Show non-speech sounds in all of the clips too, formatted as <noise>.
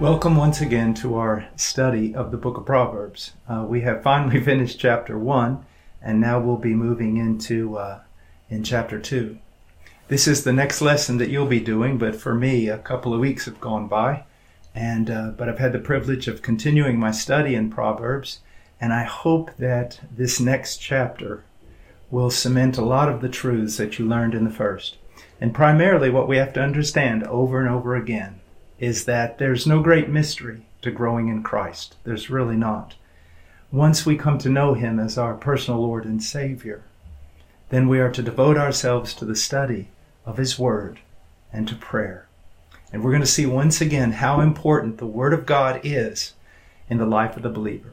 Welcome once again to our study of the book of Proverbs. Uh, we have finally <laughs> finished chapter 1, and now we'll be moving into uh, in chapter 2. This is the next lesson that you'll be doing, but for me, a couple of weeks have gone by, and uh, but I've had the privilege of continuing my study in Proverbs, and I hope that this next chapter will cement a lot of the truths that you learned in the first. And primarily, what we have to understand over and over again is that there's no great mystery to growing in Christ. There's really not. Once we come to know Him as our personal Lord and Savior, then we are to devote ourselves to the study of His Word and to prayer. And we're going to see once again how important the Word of God is in the life of the believer.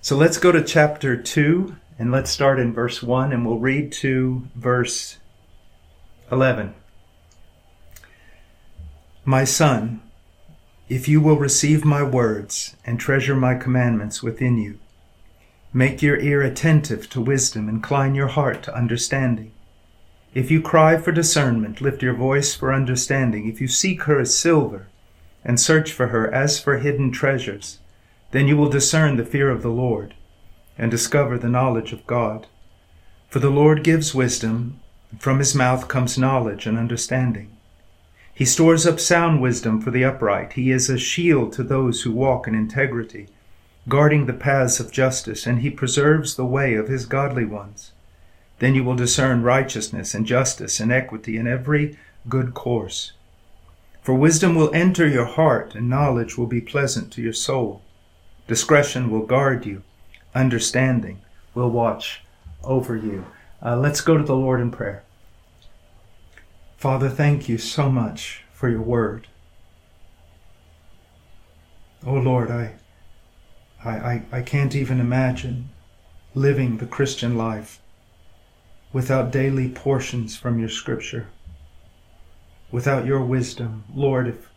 So let's go to chapter 2 and let's start in verse 1 and we'll read to verse 11. My son, if you will receive my words and treasure my commandments within you, make your ear attentive to wisdom, incline your heart to understanding. If you cry for discernment, lift your voice for understanding. If you seek her as silver, and search for her as for hidden treasures, then you will discern the fear of the Lord, and discover the knowledge of God. For the Lord gives wisdom, and from his mouth comes knowledge and understanding. He stores up sound wisdom for the upright. He is a shield to those who walk in integrity, guarding the paths of justice, and he preserves the way of his godly ones. Then you will discern righteousness and justice and equity in every good course. For wisdom will enter your heart, and knowledge will be pleasant to your soul. Discretion will guard you, understanding will watch over you. Uh, let's go to the Lord in prayer. Father, thank you so much for your word. Oh Lord, I, I, I, can't even imagine living the Christian life without daily portions from your scripture, without your wisdom. Lord, if,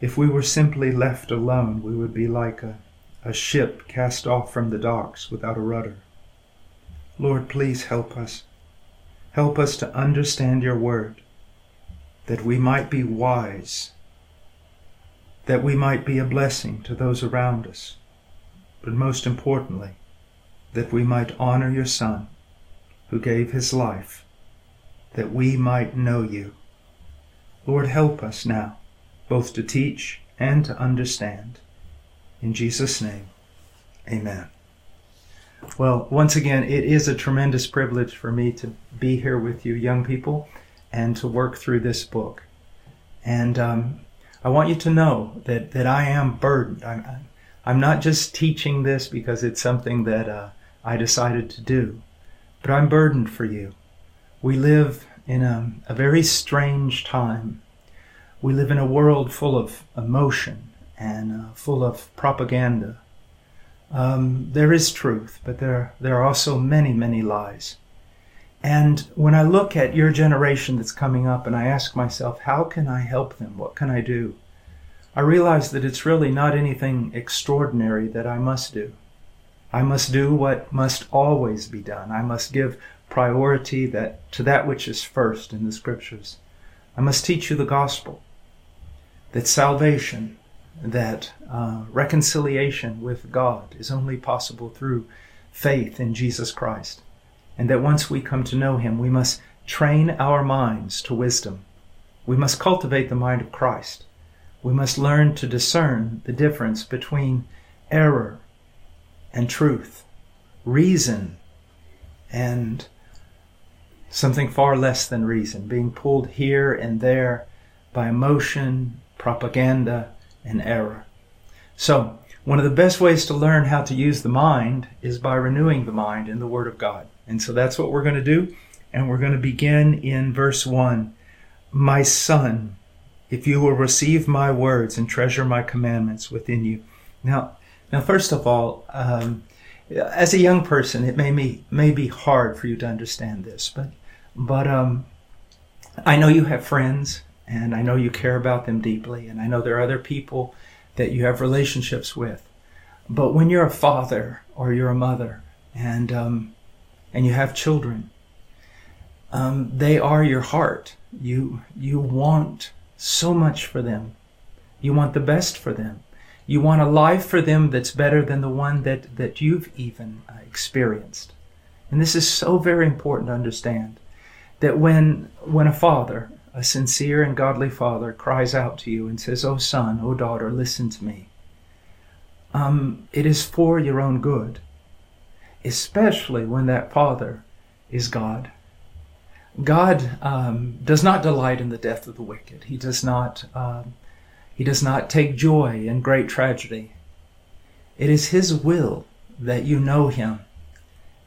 if we were simply left alone, we would be like a, a ship cast off from the docks without a rudder. Lord, please help us. Help us to understand your word that we might be wise, that we might be a blessing to those around us, but most importantly, that we might honor your Son, who gave his life, that we might know you. Lord, help us now, both to teach and to understand. In Jesus' name, amen. Well, once again, it is a tremendous privilege for me to be here with you, young people and to work through this book. And um, I want you to know that, that I am burdened. I'm, I'm not just teaching this because it's something that uh, I decided to do, but I'm burdened for you. We live in a, a very strange time. We live in a world full of emotion and uh, full of propaganda. Um, there is truth, but there, there are also many, many lies. And when I look at your generation that's coming up and I ask myself, how can I help them? What can I do? I realize that it's really not anything extraordinary that I must do. I must do what must always be done. I must give priority that, to that which is first in the scriptures. I must teach you the gospel, that salvation, that uh, reconciliation with God is only possible through faith in Jesus Christ and that once we come to know Him, we must train our minds to wisdom. We must cultivate the mind of Christ. We must learn to discern the difference between error and truth, reason and something far less than reason, being pulled here and there by emotion, propaganda, and error. So, one of the best ways to learn how to use the mind is by renewing the mind in the Word of God. And so that's what we're going to do. And we're going to begin in verse 1. My son, if you will receive my words and treasure my commandments within you. Now, now, first of all, um, as a young person, it may be may be hard for you to understand this, but but um, I know you have friends, and I know you care about them deeply, and I know there are other people that you have relationships with. But when you're a father or you're a mother, and um, and you have children, um, they are your heart. You you want so much for them. You want the best for them. You want a life for them that's better than the one that, that you've even uh, experienced. And this is so very important to understand that when, when a father, a sincere and godly father, cries out to you and says, Oh son, oh daughter, listen to me, um, it is for your own good, especially when that father is God. God um, does not delight in the death of the wicked. He does not. Um, he does not take joy in great tragedy. It is His will that you know Him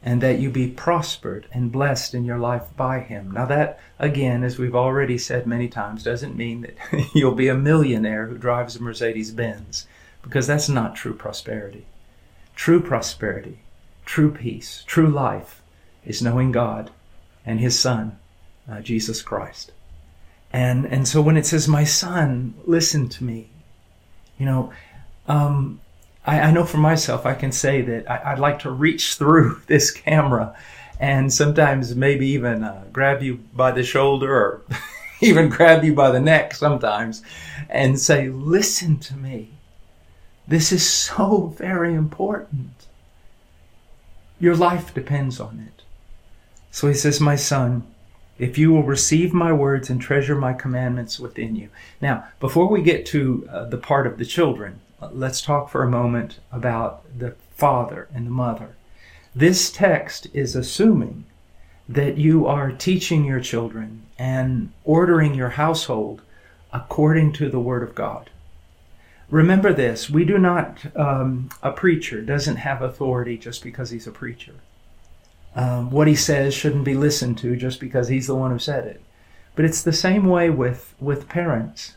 and that you be prospered and blessed in your life by Him. Now, that, again, as we've already said many times, doesn't mean that <laughs> you'll be a millionaire who drives a Mercedes Benz, because that's not true prosperity. True prosperity, true peace, true life is knowing God and His Son uh, Jesus Christ. And, and so when it says, my son, listen to me, you know, um, I, I, know for myself, I can say that I, would like to reach through <laughs> this camera and sometimes maybe even uh, grab you by the shoulder or <laughs> even grab you by the neck sometimes and say, listen to me. This is so very important. Your life depends on it. So he says, my son, if you will receive my words and treasure my commandments within you. Now, before we get to uh, the part of the children, let's talk for a moment about the father and the mother. This text is assuming that you are teaching your children and ordering your household according to the Word of God. Remember this we do not, um, a preacher doesn't have authority just because he's a preacher. Um, what he says shouldn't be listened to just because he's the one who said it. But it's the same way with, with parents.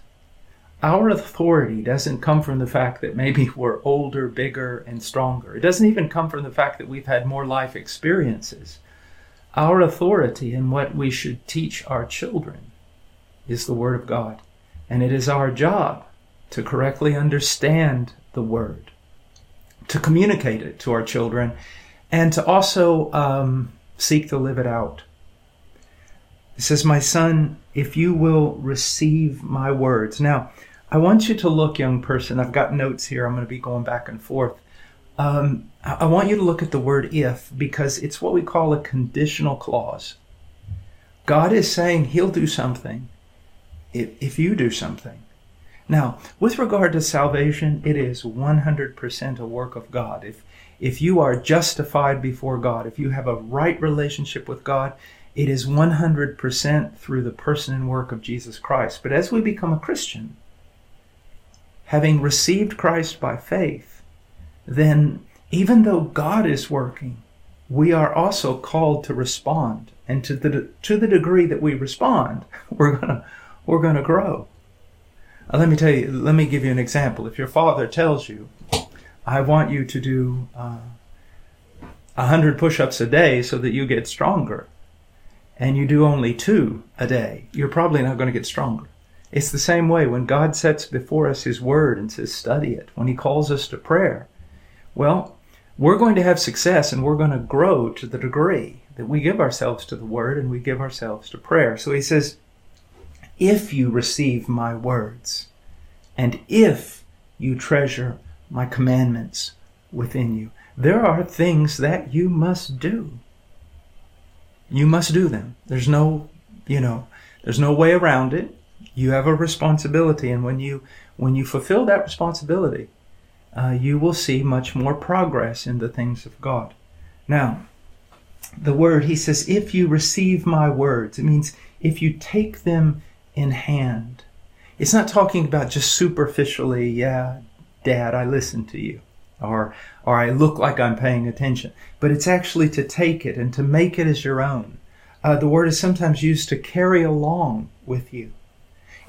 Our authority doesn't come from the fact that maybe <laughs> we're older, bigger, and stronger. It doesn't even come from the fact that we've had more life experiences. Our authority in what we should teach our children is the Word of God. And it is our job to correctly understand the Word, to communicate it to our children, and to also um, seek to live it out. Says, My son, if you will receive my words. Now, I want you to look, young person. I've got notes here. I'm going to be going back and forth. Um, I want you to look at the word if because it's what we call a conditional clause. God is saying He'll do something if, if you do something. Now, with regard to salvation, it is 100% a work of God. If, if you are justified before God, if you have a right relationship with God, it is 100% through the person and work of Jesus Christ. But as we become a Christian, having received Christ by faith, then even though God is working, we are also called to respond. And to the, to the degree that we respond, <laughs> we're going we're going to grow. Uh, let me tell you, let me give you an example. If your father tells you, I want you to do uh, a uh, hundred push-ups a day so that you get stronger, and you do only two a day, you're probably not going to get stronger. It's the same way when God sets before us His Word and says, study it, when He calls us to prayer. Well, we're going to have success and we're going to grow to the degree that we give ourselves to the Word and we give ourselves to prayer. So He says, if you receive my words, and if you treasure my commandments within you. There are things that you must do. You must do them. There's no, you know, there's no way around it. You have a responsibility, and when you when you fulfill that responsibility, uh, you will see much more progress in the things of God. Now, the word he says, if you receive my words, it means if you take them in hand. It's not talking about just superficially, yeah, Dad, I listen to you. Or, or I look like I'm paying attention. But it's actually to take it and to make it as your own. Uh, the word is sometimes used to carry along with you.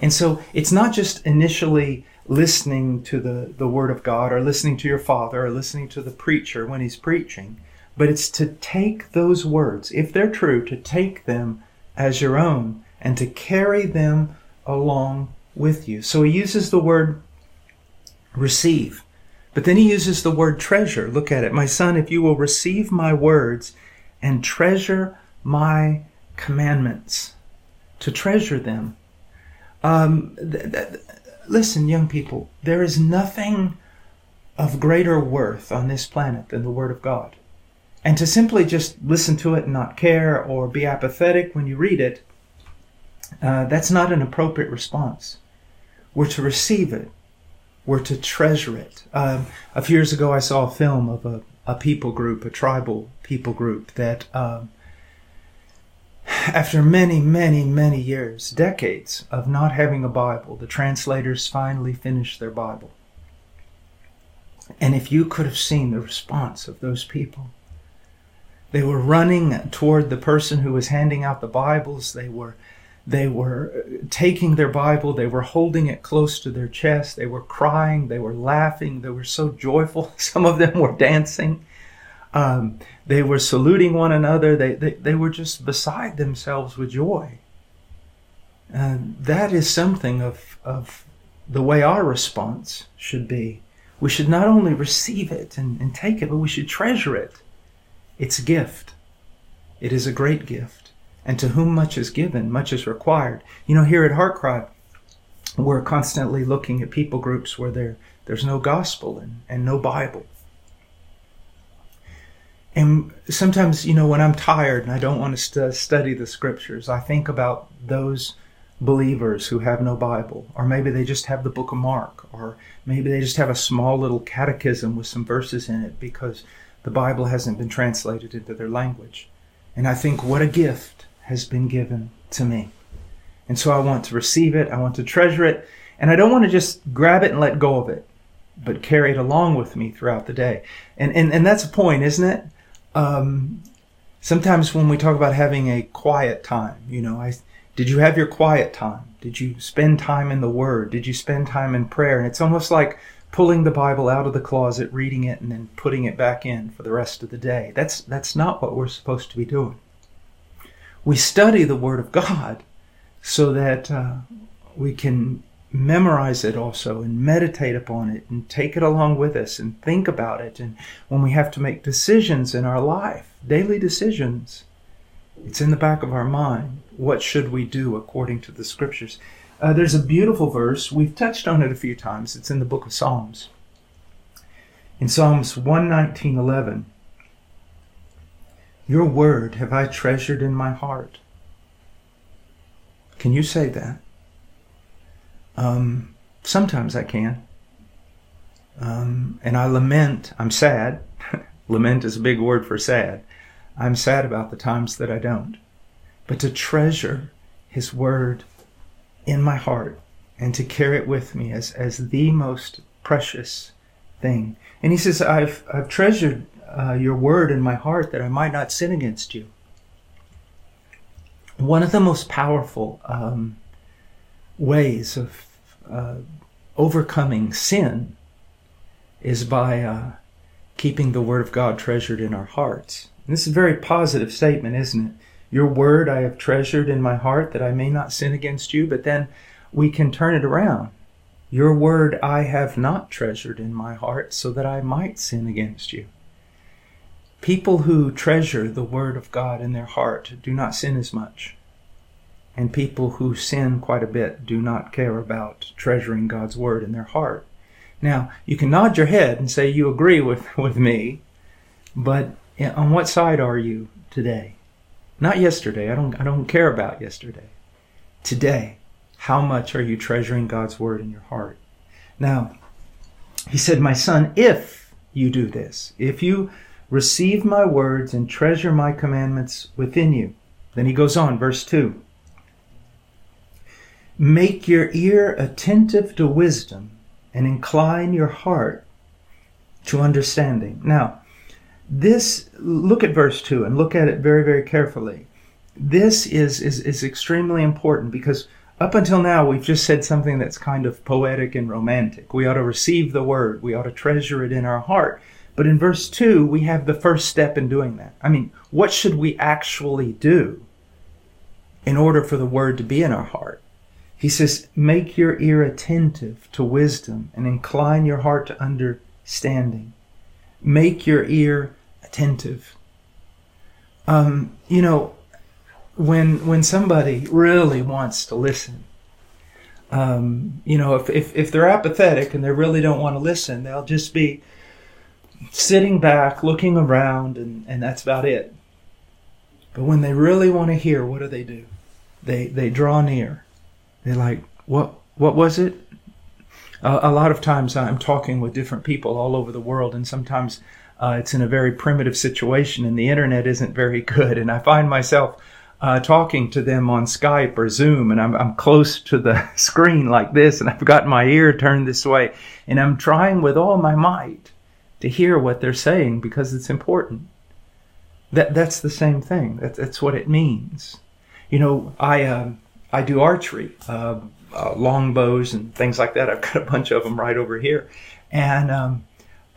And so it's not just initially listening to the, the Word of God or listening to your father or listening to the preacher when he's preaching, but it's to take those words, if they're true, to take them as your own and to carry them along with you. So he uses the word receive, but then he uses the word treasure. Look at it. My son, if you will receive my words and treasure my commandments, to treasure them. Um, th- th- listen, young people, there is nothing of greater worth on this planet than the Word of God. And to simply just listen to it and not care or be apathetic when you read it, uh, that's not an appropriate response. We're to receive it. We're to treasure it. Um, a few years ago, I saw a film of a, a people group, a tribal people group, that um, after many, many, many years, decades of not having a Bible, the translators finally finished their Bible. And if you could have seen the response of those people, they were running toward the person who was handing out the Bibles. They were, they were taking their Bible. They were holding it close to their chest. They were crying. They were laughing. They were so joyful. <laughs> Some of them were dancing. Um, they were saluting one another. They, they, they were just beside themselves with joy. And that is something of, of the way our response should be. We should not only receive it and, and take it, but we should treasure it. It's a gift. It is a great gift. And to whom much is given, much is required. You know, here at HeartCry, we're constantly looking at people groups where there, there's no gospel and, and no Bible. And sometimes, you know, when I'm tired and I don't want to st- study the scriptures, I think about those believers who have no Bible, or maybe they just have the book of Mark, or maybe they just have a small little catechism with some verses in it because the Bible hasn't been translated into their language. And I think, what a gift has been given to me. And so I want to receive it, I want to treasure it, and I don't want to just grab it and let go of it, but carry it along with me throughout the day. And, and, and that's a point, isn't it? um, sometimes when we talk about having a quiet time, you know, I did you have your quiet time? Did you spend time in the Word? Did you spend time in prayer? And it's almost like pulling the Bible out of the closet, reading it, and then putting it back in for the rest of the day. That's that's not what we're supposed to be doing. We study the Word of God so that uh, we can memorize it also and meditate upon it and take it along with us and think about it. And when we have to make decisions in our life, daily decisions, it's in the back of our mind. What should we do according to the scriptures? Uh, there's a beautiful verse. We've touched on it a few times. It's in the book of Psalms. In Psalms 119:11, Your word have I treasured in my heart. Can you say that? Um, sometimes I can. Um, and I lament, I'm sad. <laughs> lament is a big word for sad. I'm sad about the times that I don't. But to treasure His Word in my heart and to carry it with me as, as the most precious thing. And He says, I've, I've treasured uh, your Word in my heart that I might not sin against you. One of the most powerful um, ways of uh, overcoming sin is by uh, keeping the Word of God treasured in our hearts. And this is a very positive statement, isn't it? Your word I have treasured in my heart that I may not sin against you, but then we can turn it around. Your word I have not treasured in my heart so that I might sin against you. People who treasure the word of God in their heart do not sin as much and people who sin quite a bit do not care about treasuring God's word in their heart. Now, you can nod your head and say you agree with, <laughs> with me, but on what side are you today? Not yesterday. I don't, I don't care about yesterday. Today, how much are you treasuring God's word in your heart? Now, he said, My son, if you do this, if you receive my words and treasure my commandments within you, then he goes on, verse 2 Make your ear attentive to wisdom and incline your heart to understanding. Now, this, look at verse 2 and look at it very, very carefully. This is, is, is extremely important because Up until now, we've just said something that's kind of poetic and romantic. We ought to receive the word, we ought to treasure it in our heart. But in verse 2, we have the first step in doing that. I mean, what should we actually do in order for the word to be in our heart? He says, Make your ear attentive to wisdom and incline your heart to understanding. Make your ear attentive. Um, you know, when when somebody really wants to listen, um, you know, if, if if they're apathetic and they really don't want to listen, they'll just be sitting back, looking around, and, and that's about it. But when they really want to hear, what do they do? They they draw near. They're like, what what was it? Uh, a lot of times I'm talking with different people all over the world, and sometimes uh, it's in a very primitive situation, and the internet isn't very good, and I find myself uh, talking to them on Skype or Zoom, and I'm, I'm close to the <laughs> screen like this, and I've got my ear turned this way, and I'm trying with all my might to hear what they're saying because it's important. That that's the same thing. That, that's what it means. You know, I uh, I do archery, uh, uh, longbows and things like that. I've got a bunch of them right over here, and um,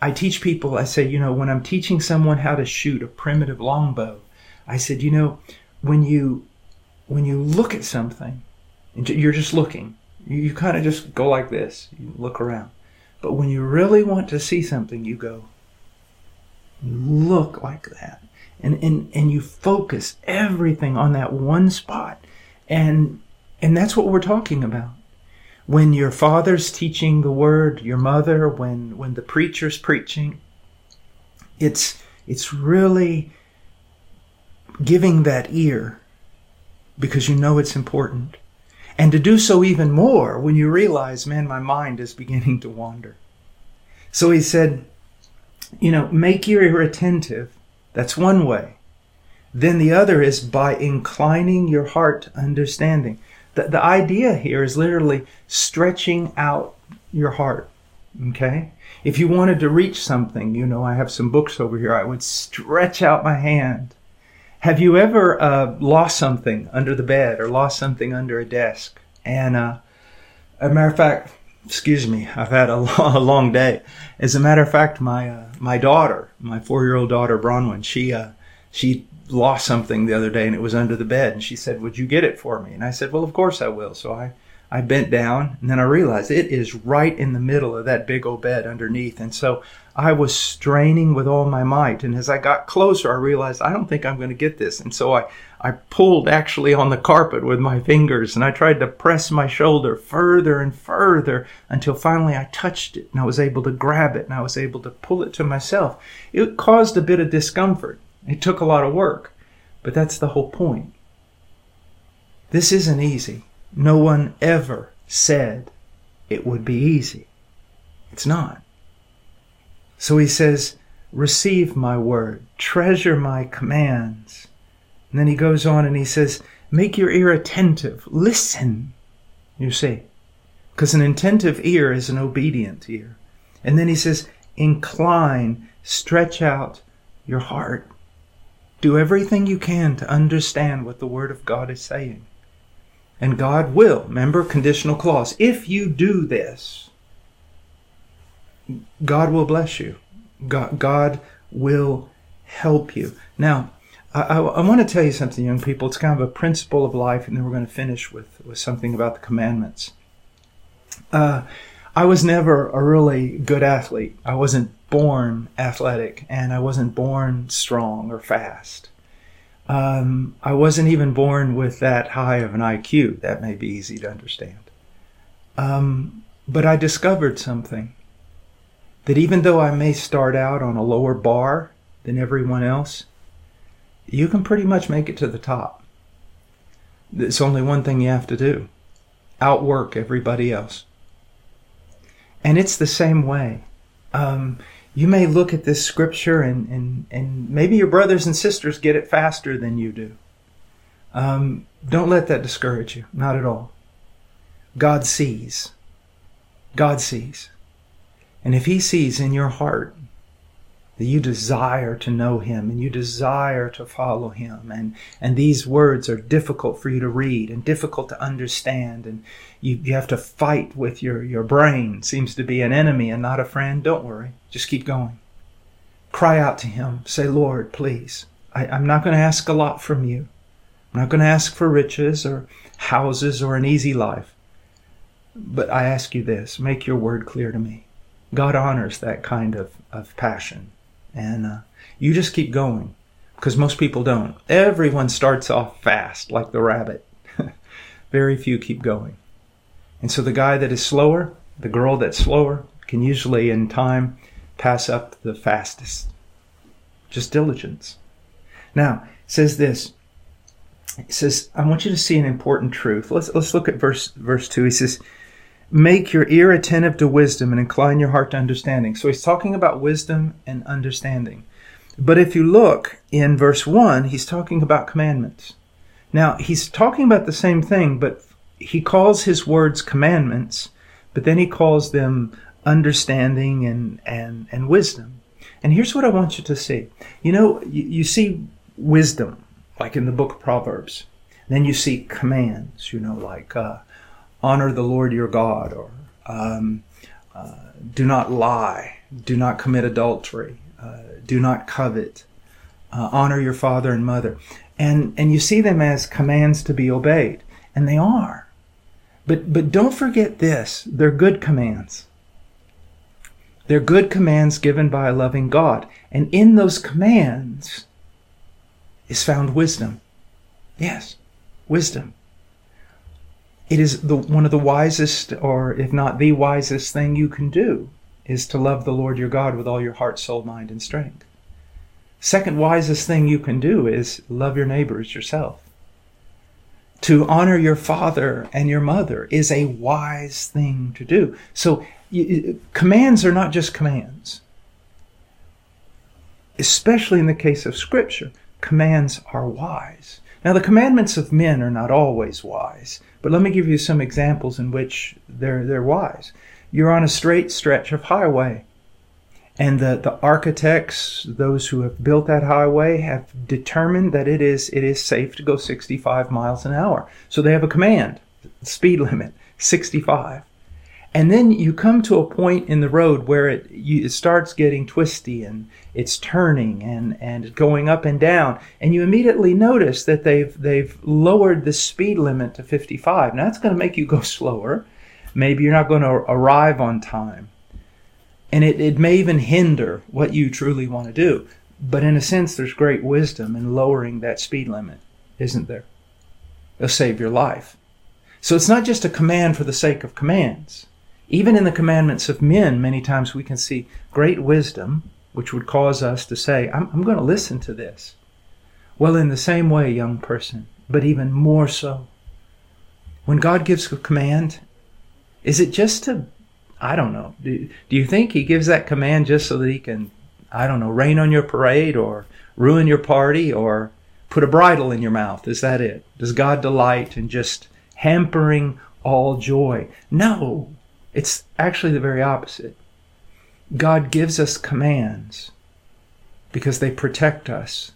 I teach people. I say, you know, when I'm teaching someone how to shoot a primitive longbow, I said, you know, when you when you look at something, you're just looking. You, you kind of just go like this. You look around. But when you really want to see something, you go. Look like that. And, and, and you focus everything on that one spot. And, and that's what we're talking about. When your father's teaching the word, your mother, when, when the preacher's preaching, it's, it's really giving that ear because you know it's important. And to do so even more when you realize, man, my mind is beginning to wander. So he said, you know, make your ear attentive. That's one way. Then the other is by inclining your heart to understanding. The, the idea here is literally stretching out your heart. Okay? If you wanted to reach something, you know, I have some books over here, I would stretch out my hand have you ever uh, lost something under the bed or lost something under a desk? And uh, a matter of fact, excuse me, I've had a <laughs> long, a long day. As a matter of fact, my uh, my daughter, my four year old daughter Bronwyn, she uh, she lost something the other day and it was under the bed, and she said, "Would you get it for me?" And I said, "Well, of course I will." So I I bent down and then I realized it is right in the middle of that big old bed underneath. And so I was straining with all my might. And as I got closer, I realized I don't think I'm going to get this. And so I, I pulled actually on the carpet with my fingers and I tried to press my shoulder further and further until finally I touched it and I was able to grab it and I was able to pull it to myself. It caused a bit of discomfort. It took a lot of work, but that's the whole point. This isn't easy. No one ever said it would be easy. It's not. So he says, Receive my word, treasure my commands. And then he goes on and he says, Make your ear attentive, listen. You see, because an attentive ear is an obedient ear. And then he says, Incline, stretch out your heart. Do everything you can to understand what the Word of God is saying. And God will, remember, conditional clause. If you do this, God will bless you. God, God will help you. Now, I, I, I, want to tell you something, young people. It's kind of a principle of life, and then we're going to finish with, with something about the commandments. Uh, I was never a really good athlete. I wasn't born athletic, and I wasn't born strong or fast. Um, I wasn't even born with that high of an IQ. That may be easy to understand. Um, but I discovered something that even though I may start out on a lower bar than everyone else, you can pretty much make it to the top. There's only one thing you have to do outwork everybody else. And it's the same way. Um, you may look at this scripture and, and, and maybe your brothers and sisters get it faster than you do. Um, don't let that discourage you. Not at all. God sees. God sees. And if He sees in your heart that you desire to know him and you desire to follow him and and these words are difficult for you to read and difficult to understand and you, you have to fight with your your brain seems to be an enemy and not a friend don't worry just keep going. Cry out to him say lord please I, i'm not going to ask a lot from you. I'm not going to ask for riches or houses or an easy life. But i ask you this make your word clear to me god honors that kind of, of passion and uh, you just keep going because most people don't. Everyone starts off fast, like the rabbit. <laughs> Very few keep going. And so the guy that is slower, the girl that's slower, can usually in time pass up the fastest. Just diligence. Now, says this. It says, I want you to see an important truth. Let's, let's look at verse, verse 2. He says, Make your ear attentive to wisdom and incline your heart to understanding. So he's talking about wisdom and understanding. But if you look in verse 1, he's talking about commandments. Now, he's talking about the same thing, but he calls his words commandments, but then he calls them understanding and, and, and wisdom. And here's what I want you to see. You know, you, you see wisdom, like in the book of Proverbs. Then you see commands, you know, like uh, honor the Lord your God, or um, uh, do not lie, do not commit adultery, uh, do not covet, uh, honor your father and mother. And, and you see them as commands to be obeyed, and they are. But, but don't forget this they're good commands. They're good commands given by a loving God. And in those commands is found wisdom. Yes, wisdom. It is the, one of the wisest, or if not the wisest thing you can do, is to love the Lord your God with all your heart, soul, mind, and strength. Second wisest thing you can do is love your neighbors yourself. To honor your father and your mother is a wise thing to do. So you, commands are not just commands. Especially in the case of scripture, commands are wise. Now the commandments of men are not always wise. But let me give you some examples in which they're, they're wise. You're on a straight stretch of highway. And the, the architects, those who have built that highway, have determined that it is, it is safe to go 65 miles an hour. So they have a command, speed limit, 65. And then you come to a point in the road where it, you, it starts getting twisty and it's turning and, and going up and down. And you immediately notice that they've, they've lowered the speed limit to 55. Now that's going to make you go <laughs> slower. Maybe you're not going to arrive on time. And it, it may even hinder what you truly want to do. But in a sense, there's great wisdom in lowering that speed limit, isn't there? It'll save your life. So it's not just a command for the sake of commands. Even in the commandments of men, many times we can see great wisdom, which would cause us to say, I'm, I'm going to listen to this. Well, in the same way, young person, but even more so. When God gives a command, is it just to, I don't know, do, do you think He gives that command just so that He can, I don't know, rain on your parade or ruin your party or put a bridle in your mouth? Is that it? Does God delight in just hampering all joy? No. It's actually the very opposite. God gives us commands because they protect us.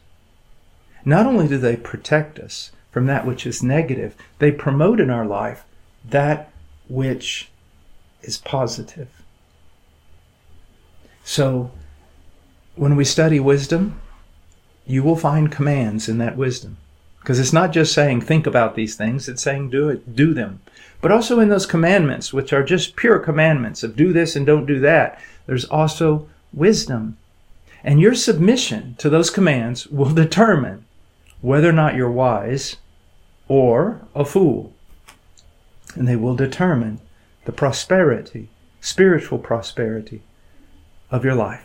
Not only do they protect us from that which is negative, they promote in our life that which is positive. So, when we study wisdom, you will find commands in that wisdom. Because it's not just saying think about these things, it's saying do it, do them. But also in those commandments, which are just pure commandments of do this and don't do that, there's also wisdom. And your submission to those commands will <laughs> determine whether or not you're wise or a fool. And they will determine the prosperity, spiritual prosperity of your life.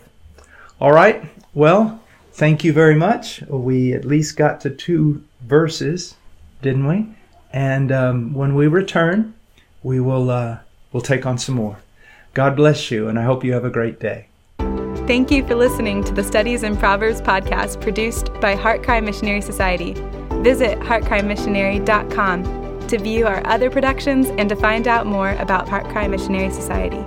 All right. Well, thank you very much. We at least got to two verses, didn't we? And um, when we return, we will uh, we'll take on some more. God bless you, and I hope you have a great day. Thank you for listening to the Studies in Proverbs podcast produced by HeartCry Missionary Society. Visit heartcrymissionary.com to view our other productions and to find out more about HeartCry Missionary Society.